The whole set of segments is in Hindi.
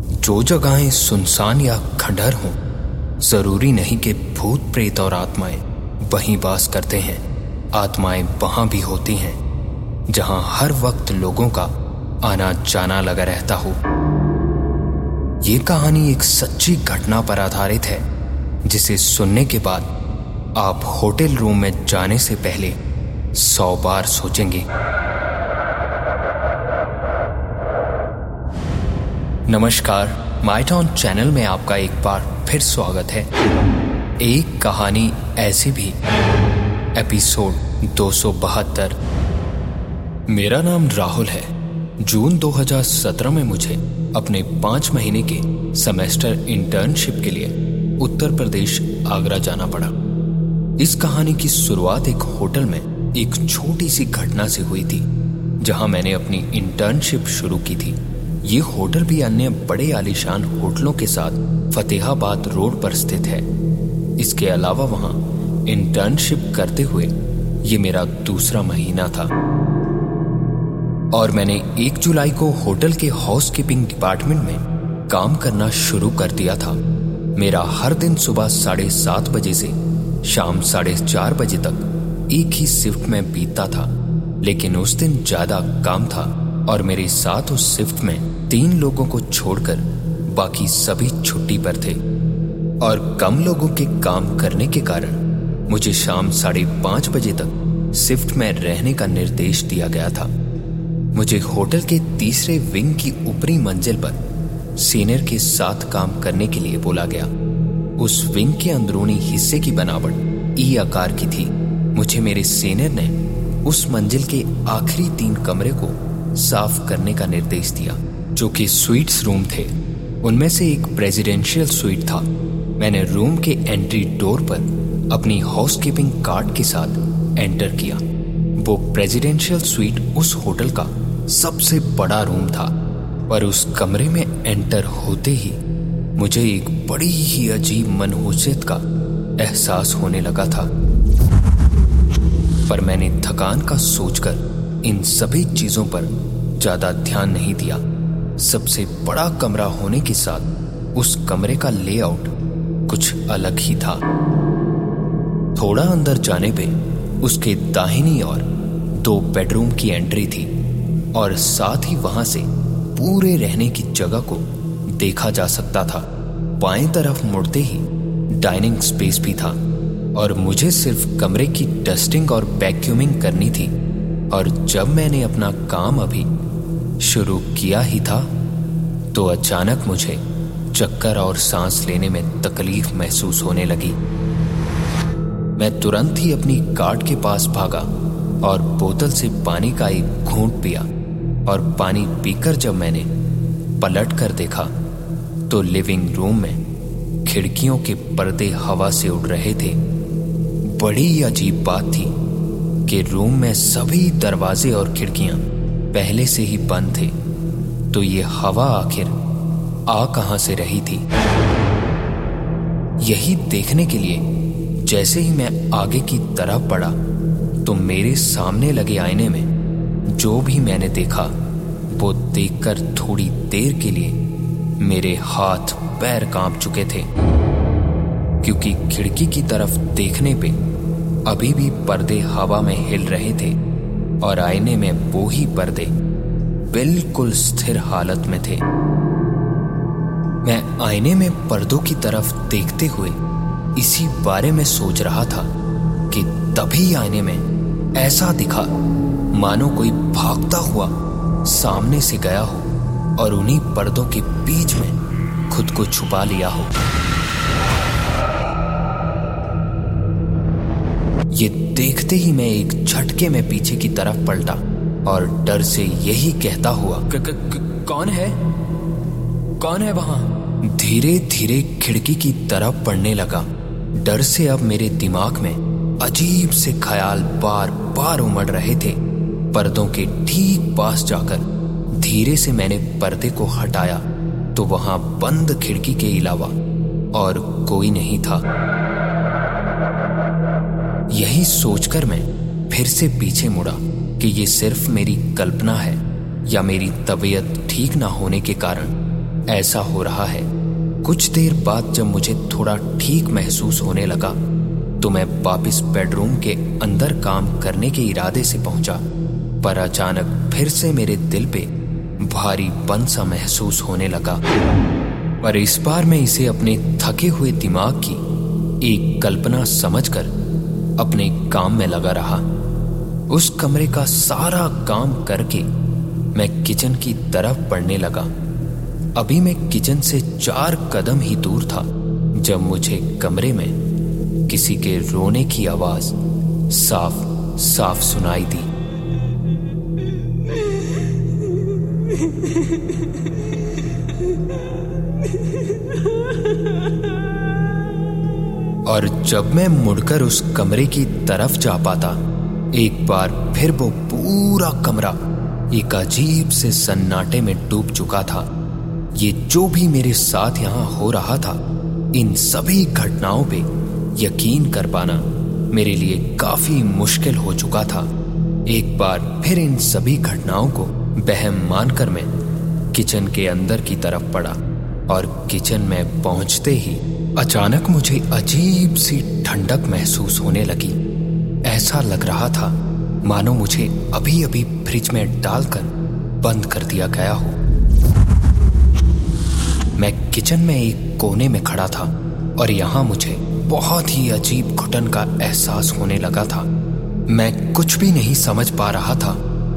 जो जगहें सुनसान या खंडहर हों, ज़रूरी नहीं कि भूत प्रेत और आत्माएँ वहीं वास करते हैं। आत्माएँ वहाँ भी होती हैं, जहाँ हर वक्त लोगों का आना जाना लगा रहता हो। ये कहानी एक सच्ची घटना पर आधारित है, जिसे सुनने के बाद आप होटल रूम में जाने से पहले सौ बार सोचेंगे। नमस्कार माई टाउन चैनल में आपका एक बार फिर स्वागत है। एक कहानी ऐसी भी। एपिसोड दो सौ बहत्तर। मेरा नाम राहुल है। जून 2017 में मुझे अपने पाँच महीने के सेमेस्टर इंटर्नशिप के लिए उत्तर प्रदेश, आगरा जाना पड़ा। इस कहानी की शुरुआत एक होटल में एक छोटी सी घटना से हुई थी, जहाँ मैंने अपनी इंटर्नशिप शुरू की थी। ये होटल भी अन्य बड़े आलीशान होटलों के साथ फतेहाबाद रोड पर स्थित है। इसके अलावा वहाँ इंटर्नशिप करते हुए ये मेरा दूसरा महीना था। और मैंने एक जुलाई को होटल के हाउस कीपिंग डिपार्टमेंट में काम करना शुरू कर दिया था। मेरा हर दिन सुबह साढ़े सात बजे से शाम साढ़े चार बजे तक एक ही शिफ्ट में बीतता था। लेकिन उस दिन ज़्यादा काम था और मेरे साथ उस शिफ्ट में तीन लोगों को छोड़कर बाकी सभी छुट्टी पर थे। और कम लोगों के काम करने के कारण मुझे शाम साढ़े पाँच बजे तक शिफ्ट में रहने का निर्देश दिया गया था। मुझे होटल के तीसरे विंग की ऊपरी मंजिल पर सीनियर के साथ काम करने के लिए बोला गया। उस विंग के अंदरूनी हिस्से की बनावट ई आकार की थी। मुझे मेरे सीनियर ने उस मंजिल के आखिरी तीन कमरे को साफ़ करने का निर्देश दिया। जो कि स्वीट्स रूम थे, उनमें से एक प्रेसिडेंशियल स्वीट था। मैंने रूम के एंट्री डोर पर अपनी हाउसकीपिंग कार्ड के साथ एंटर किया। वो प्रेसिडेंशियल स्वीट उस होटल का सबसे बड़ा रूम था, पर उस कमरे में एंटर होते ही मुझे एक बड़ी ही अजीब मनहूसियत का एहसास होने लगा था। पर मैंने थकान का सोचकर इन सभी चीज़ों पर ज़्यादा ध्यान नहीं दिया। सबसे बड़ा कमरा होने के साथ उस कमरे का लेआउट कुछ अलग ही था। थोड़ा अंदर जाने पे उसके दाहिनी ओर दो बेडरूम की एंट्री थी और साथ ही वहाँ से पूरे रहने की जगह को देखा जा सकता था। बाएँ तरफ़ मुड़ते ही डाइनिंग स्पेस भी था और मुझे सिर्फ़ कमरे की डस्टिंग और वैक्यूमिंग करनी थी। और जब मैंने अपना काम अभी शुरू किया ही था तो अचानक मुझे चक्कर और सांस लेने में तकलीफ़ महसूस होने लगी। मैं तुरंत ही अपनी कार्ड के पास भागा और बोतल से पानी का एक घूंट पिया और पानी पीकर जब मैंने पलट कर देखा तो लिविंग रूम में खिड़कियों के पर्दे हवा से उड़ रहे थे। बड़ी अजीब बात थी कि रूम में सभी दरवाजे और खिड़कियाँ पहले से ही बंद थे तो ये हवा आखिर आ कहाँ से रही थी? यही देखने के लिए, जैसे ही मैं आगे की तरफ़ बढ़ा तो मेरे सामने लगे आईने में, जो भी मैंने देखा, वो देखकर थोड़ी देर के लिए मेरे हाथ पैर काँप चुके थे। क्योंकि खिड़की की तरफ़ देखने पे, अभी भी पर्दे हवा में हिल रहे थे। और आईने में वो ही पर्दे बिल्कुल स्थिर हालत में थे। मैं आईने में पर्दों की तरफ़ देखते हुए इसी बारे में सोच रहा था कि तभी आईने में ऐसा दिखा, मानो कोई भागता हुआ सामने से गया हो और उन्हीं पर्दों के बीच में खुद को छुपा लिया हो। ये देखते ही मैं एक झटके में पीछे की तरफ़ पलटा और डर से यही कहता हुआ क, क, क, कौन है? कौन है वहाँ? धीरे धीरे खिड़की की तरफ़ पड़ने लगा। डर से अब मेरे दिमाग में अजीब से ख्याल बार बार उमड़ रहे थे। पर्दों के ठीक पास जाकर धीरे से मैंने पर्दे को हटाया तो वहाँ बंद खिड़की के अलावा और कोई नहीं था। यही सोचकर मैं फिर से पीछे मुड़ा कि ये सिर्फ़ मेरी कल्पना है या मेरी तबीयत ठीक ना होने के कारण ऐसा हो रहा है। कुछ देर बाद जब मुझे थोड़ा ठीक महसूस होने लगा तो मैं वापिस बेडरूम के अंदर काम करने के इरादे से पहुँचा, पर अचानक फिर से मेरे दिल पे भारी बन सा महसूस होने लगा। पर इस बार मैं इसे अपने थके हुए दिमाग की एक कल्पना समझकर अपने काम में लगा रहा। उस कमरे का सारा काम करके मैं किचन की तरफ़ बढ़ने लगा। अभी मैं किचन से चार कदम ही दूर था, जब मुझे कमरे में किसी के रोने की आवाज़ साफ़ साफ़ सुनाई दी। और जब मैं मुड़कर उस कमरे की तरफ़ जा पाता, एक बार फिर वो पूरा कमरा एक अजीब से सन्नाटे में डूब चुका था। ये जो भी मेरे साथ यहाँ हो रहा था, इन सभी घटनाओं पे यकीन कर पाना मेरे लिए काफ़ी मुश्किल हो चुका था। एक बार फिर इन सभी घटनाओं को बहम मानकर मैं किचन के अंदर की तरफ़ पड़ा और किचन में पहुँचते ही अचानक मुझे अजीब सी ठंडक महसूस होने लगी। ऐसा लग रहा था, मानो मुझे अभी अभी फ्रिज में डालकर बंद कर दिया गया हो। मैं किचन में एक कोने में खड़ा था और यहाँ मुझे बहुत ही अजीब घुटन का एहसास होने लगा था। मैं कुछ भी नहीं समझ पा रहा था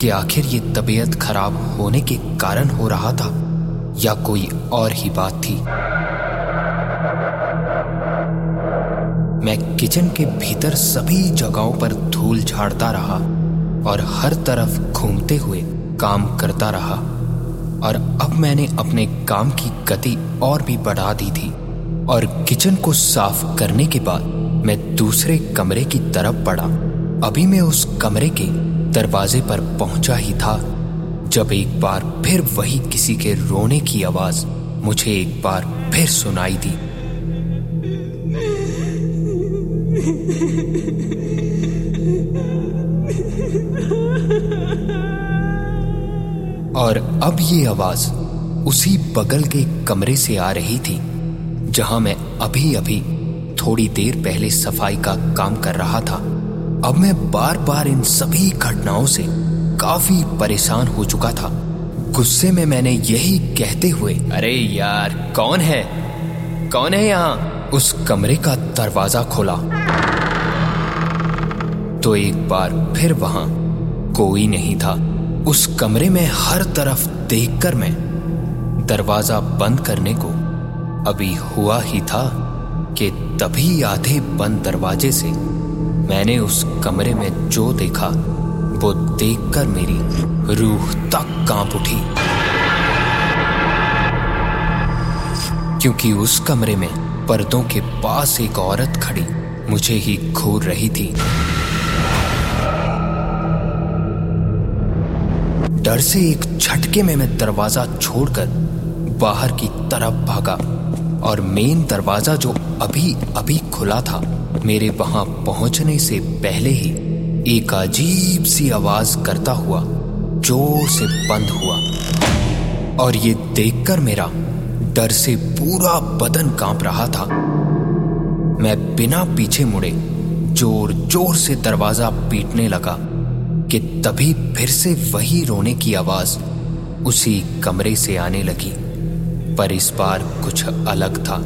कि आखिर ये तबीयत खराब होने के कारण हो रहा था या कोई और ही बात थी। मैं किचन के भीतर सभी जगहों पर धूल झाड़ता रहा और हर तरफ़ घूमते हुए काम करता रहा। और अब मैंने अपने काम की गति और भी बढ़ा दी थी और किचन को साफ़ करने के बाद मैं दूसरे कमरे की तरफ़ बढ़ा। अभी मैं उस कमरे के दरवाजे पर पहुँचा ही था, जब एक बार फिर वही किसी के रोने की आवाज़ मुझे एक बार फिर सुनाई दी। और अब ये आवाज़ उसी बगल के कमरे से आ रही थी, जहाँ मैं अभी अभी थोड़ी देर पहले सफ़ाई का काम कर रहा था। अब मैं बार बार इन सभी घटनाओं से काफ़ी परेशान हो चुका था। गुस्से में मैंने यही कहते हुए, अरे यार, कौन है? कौन है यहाँ? उस कमरे का दरवाज़ा खोला। तो एक बार फिर वहाँ कोई नहीं था। उस कमरे में हर तरफ़ देखकर मैं दरवाज़ा बंद करने को अभी हुआ ही था कि तभी आधे बंद दरवाजे से मैंने उस कमरे में जो देखा, वो देखकर मेरी रूह तक काँप उठी। क्योंकि उस कमरे में पर्दों के पास एक औरत खड़ी। मुझे ही घूर रही थी। डर से एक झटके में मैं दरवाज़ा छोड़कर बाहर की तरफ़ भागा और मेन दरवाज़ा जो अभी अभी खुला था, मेरे वहाँ पहुँचने से पहले ही एक अजीब सी आवाज़ करता हुआ ज़ोर से बंद हुआ। और ये देखकर मेरा डर से पूरा बदन काँप रहा था। मैं बिना पीछे मुड़े ज़ोर ज़ोर से दरवाज़ा पीटने लगा कि तभी फिर से वही रोने की आवाज़ उसी कमरे से आने लगी। पर इस बार कुछ अलग था,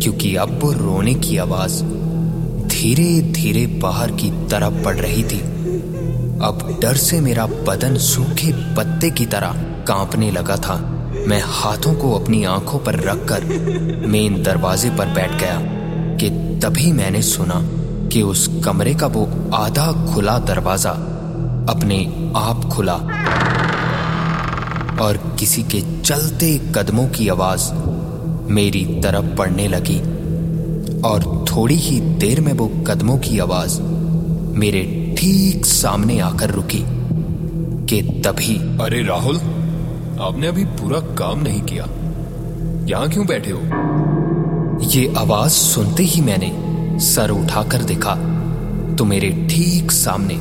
क्योंकि अब रोने की आवाज़ धीरे धीरे बाहर की तरफ़ पड़ रही थी। अब डर से मेरा बदन सूखे पत्ते की तरह कांपने लगा था। मैं हाथों को अपनी आँखों पर रखकर मेन दरवाजे पर बैठ गया कि तभी मैंने सुना कि उस कमरे का वो आधा खुला दरवाज़ा अपने आप खुला। और किसी के चलते कदमों की आवाज़ मेरी तरफ़ पड़ने लगी और थोड़ी ही देर में वो कदमों की आवाज़ मेरे ठीक सामने आकर रुकी कि तभी अरे राहुल आपने अभी पूरा काम नहीं किया। यहाँ क्यों बैठे हो? ये आवाज़ सुनते ही मैंने सर उठाकर देखा तो मेरे ठीक सामने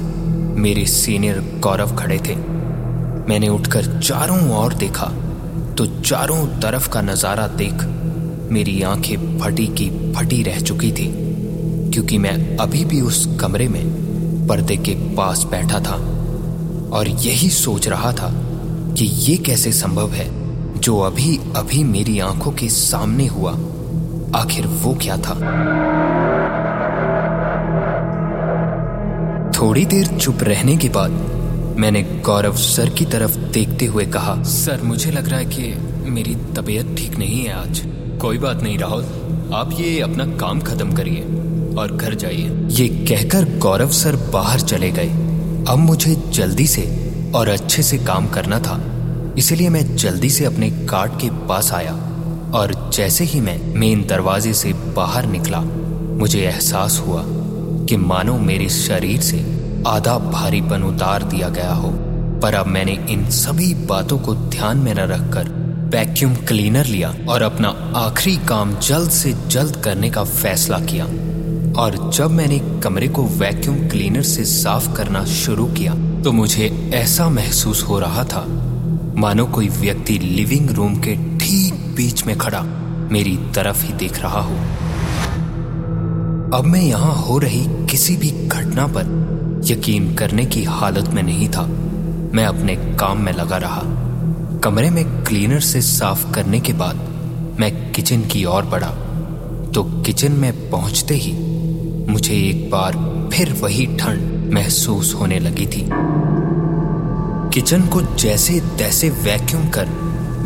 मेरे सीनियर गौरव खड़े थे। मैंने उठकर चारों ओर देखा तो चारों तरफ़ का नज़ारा देख मेरी आँखें फटी की फटी रह चुकी थी, क्योंकि मैं अभी भी उस कमरे में पर्दे के पास बैठा था और यही सोच रहा था कि ये कैसे संभव है? जो अभी अभी मेरी आँखों के सामने हुआ आखिर वो क्या था? थोड़ी देर चुप रहने के बाद मैंने गौरव सर की तरफ़ देखते हुए कहा सर मुझे लग रहा है कि मेरी तबीयत ठीक नहीं है आज। कोई बात नहीं राहुल। आप ये अपना काम खत्म करिए और घर जाइए। ये कहकर गौरव सर बाहर चले गए। अब मुझे जल्दी से और अच्छे से काम करना था। इसलिए मैं जल्दी से अपने कार्ड के पास आया और जैसे ही मैं मेन दरवाजे से बाहर निकला, मुझे एहसास हुआ कि मानो मेरे शरीर से आधा भारीपन उतार दिया गया हो। पर अब मैंने इन सभी बातों को ध्यान में न रखकर वैक्यूम क्लीनर लिया और अपना आखिरी काम जल्द से जल्द करने का फैसला किया। और जब मैंने कमरे को वैक्यूम क्लीनर से साफ़ करना शुरू किया तो मुझे ऐसा महसूस हो रहा था, मानो कोई व्यक्ति लिविंग रूम के ठीक बीच में खड़ा मेरी तरफ़ ही देख रहा हो। अब मैं यहाँ हो रही किसी भी घटना पर यकीन करने की हालत में नहीं था। मैं अपने काम में लगा रहा। कमरे में क्लीनर से साफ़ करने के बाद मैं किचन की ओर बढ़ा। तो किचन में पहुँचते ही मुझे एक बार फिर वही ठंड महसूस होने लगी थी। किचन को जैसे तैसे वैक्यूम कर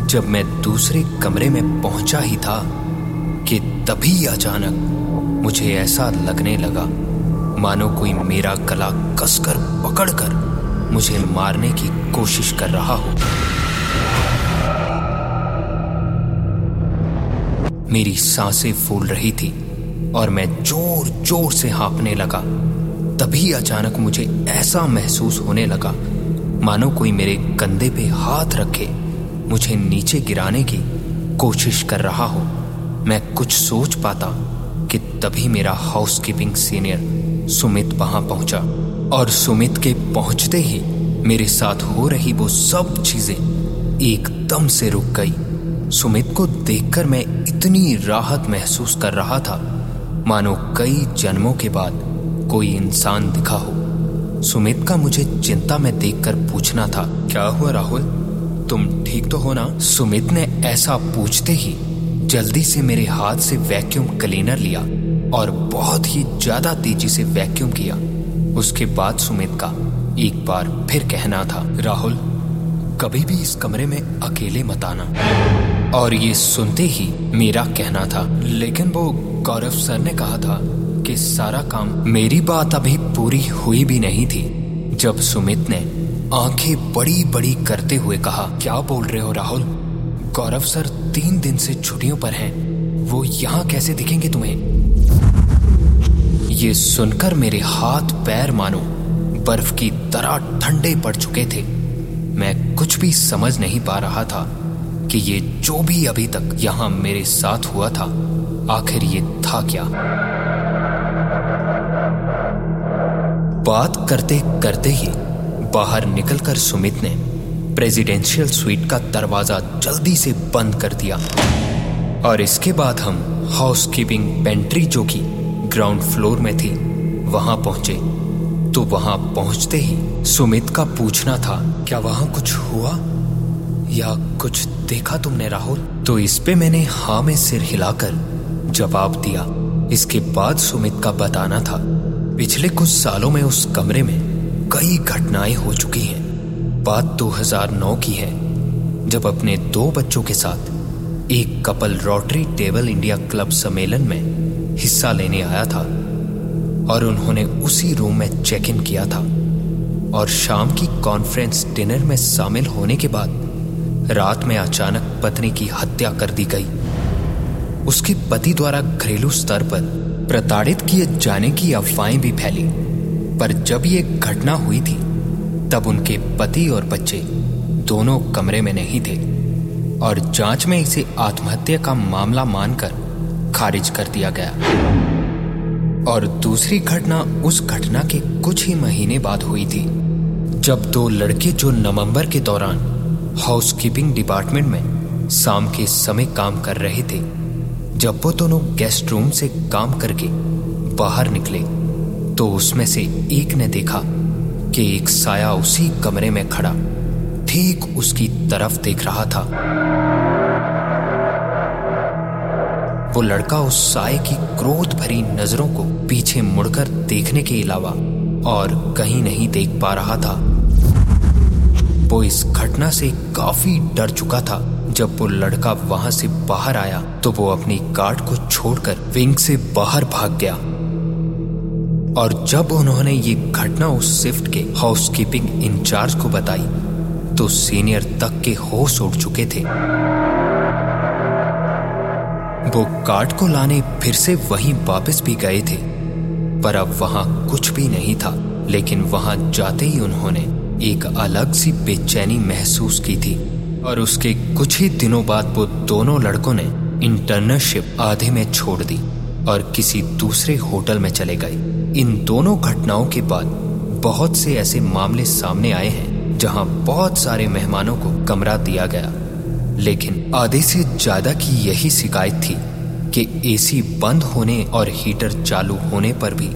जब मैं दूसरे कमरे में पहुँचा ही था कि तभी अचानक मुझे ऐसा लगने लगा, मानो कोई मेरा गला कसकर पकड़कर मुझे मारने की कोशिश कर रहा हो। मेरी साँसें फूल रही थी। और मैं ज़ोर ज़ोर से हाँपने लगा। तभी अचानक मुझे ऐसा महसूस होने लगा, मानो कोई मेरे कंधे पे हाथ रखे, मुझे नीचे गिराने की कोशिश कर रहा हो। मैं कुछ सोच पाता कि तभी मेरा हाउसकीपिंग सीनियर सुमित वहाँ पहुँचा। और सुमित के पहुँचते ही मेरे साथ हो रही वो सब चीज़ें एकदम से रुक गई। सुमित को देखकर मैं इतनी राहत महसूस कर रहा था मानो कई जन्मों के बाद कोई इंसान दिखा हो। सुमित का मुझे चिंता में देखकर पूछना था, क्या हुआ राहुल? तुम ठीक तो हो ना? सुमित ने ऐसा पूछते ही जल्दी से मेरे हाथ से वैक्यूम क्लीनर लिया और बहुत ही ज़्यादा तेज़ी से वैक्यूम किया। उसके बाद सुमित का एक बार फिर कहना था, राहुल, कभी भी इस कमरे में अकेले मत आना। और ये सुनते ही मेरा कहना था, लेकिन वो गौरव सर ने कहा था कि सारा काम मेरी बात अभी पूरी हुई भी नहीं थी, जब सुमित ने आँखें बड़ी बड़ी करते हुए कहा, क्या बोल रहे हो राहुल? गौरव सर तीन दिन से छुट्टियों पर हैं। वो यहाँ कैसे दिखेंगे तुम्हें? ये सुनकर मेरे हाथ पैर मानो, बर्फ़ की तरह ठंडे पड़ चुके थे। मैं कुछ भी समझ नहीं पा रहा था। कि ये जो भी अभी तक यहाँ मेरे साथ हुआ था, आखिर ये था क्या? बात करते करते ही बाहर निकलकर सुमित ने प्रेसिडेंशियल स्वीट का दरवाज़ा जल्दी से बंद कर दिया। और इसके बाद हम हाउसकीपिंग पेंट्री जो कि ग्राउंड फ्लोर में थी, वहाँ पहुँचे। तो वहाँ पहुँचते ही सुमित का पूछना था, क्या वहाँ कुछ हुआ? या कुछ देखा तुमने राहुल? तो इस पे मैंने हाँ में सिर हिलाकर जवाब दिया। इसके बाद सुमित का बताना था। पिछले कुछ सालों में उस कमरे में कई घटनाएँ हो चुकी हैं। बात 2009 की है, जब अपने दो बच्चों के साथ एक couple Rotary Table India club सम्मेलन में हिस्सा लेने आया था और उन्होंने उसी रूम में चेक इन किया था। और शाम की कॉन्फ्रेंस डिनर में शामिल होने के बाद रात में अचानक पत्नी की हत्या कर दी गई। उसके पति द्वारा घरेलू स्तर पर प्रताड़ित किए जाने की अफवाहें भी फैली। पर जब ये घटना हुई थी, तब उनके पति और बच्चे दोनों कमरे में नहीं थे और जाँच में इसे आत्महत्या का मामला मानकर खारिज कर दिया गया। और दूसरी घटना उस घटना के कुछ ही महीने बाद हुई थी, जब दो लड़के जो नवंबर के दौरान हाउसकीपिंग डिपार्टमेंट में शाम के समय काम कर रहे थे, जब वो दोनों गेस्ट रूम से काम करके बाहर निकले तो उसमें से एक ने देखा कि एक साया उसी कमरे में खड़ा ठीक उसकी तरफ़ देख रहा था। वो लड़का उस साय की क्रोध भरी नज़रों को पीछे मुड़कर देखने के अलावा और कहीं नहीं देख पा रहा था। वो इस घटना से काफ़ी डर चुका था। जब वो लड़का वहाँ से बाहर आया तो वो अपनी कार्ड को छोड़कर विंग से बाहर भाग गया। और जब उन्होंने ये घटना उस शिफ्ट के हाउसकीपिंग इंचार्ज को बताई तो सीनियर तक के होश उड़ चुके थे। वो कार्ड को लाने फिर से वहीं वापस भी गए थे। पर अब वहाँ कुछ भी नहीं था, लेकिन वहाँ जाते ही उन्होंने एक अलग सी बेचैनी महसूस की थी। और उसके कुछ ही दिनों बाद वो दोनों लड़कों ने इंटर्नशिप आधे में छोड़ दी और किसी दूसरे होटल में चले गए। इन दोनों घटनाओं के बाद बहुत से ऐसे मामले सामने आए हैं, जहाँ बहुत सारे मेहमानों को कमरा दिया गया। लेकिन आधे से ज़्यादा की यही शिकायत थी कि एसी बंद होने और हीटर चालू होने पर भी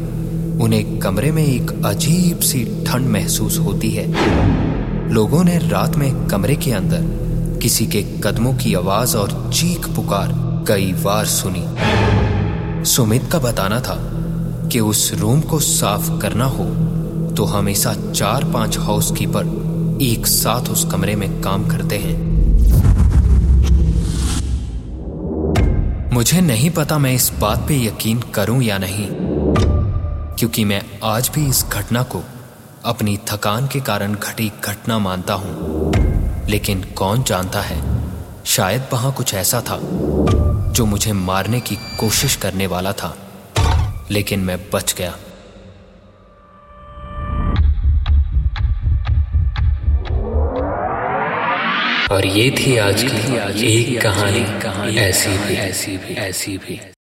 उन्हें कमरे में एक अजीब सी ठंड महसूस होती है। लोगों ने रात में कमरे के अंदर किसी के कदमों की आवाज़ और चीख पुकार कई बार सुनी। सुमित का बताना था कि उस रूम को साफ़ करना हो तो हमेशा चार पाँच हाउसकीपर एक साथ उस कमरे में काम करते हैं। मुझे नहीं पता मैं इस बात पे यकीन करूँ या नहीं। क्योंकि मैं आज भी इस घटना को अपनी थकान के कारण घटी घटना मानता हूँ। लेकिन कौन जानता है शायद वहाँ कुछ ऐसा था जो मुझे मारने की कोशिश करने वाला था। लेकिन मैं बच गया। और ये थी आज की एक कहानी। ऐसी भी ऐसी भी ऐसी भी।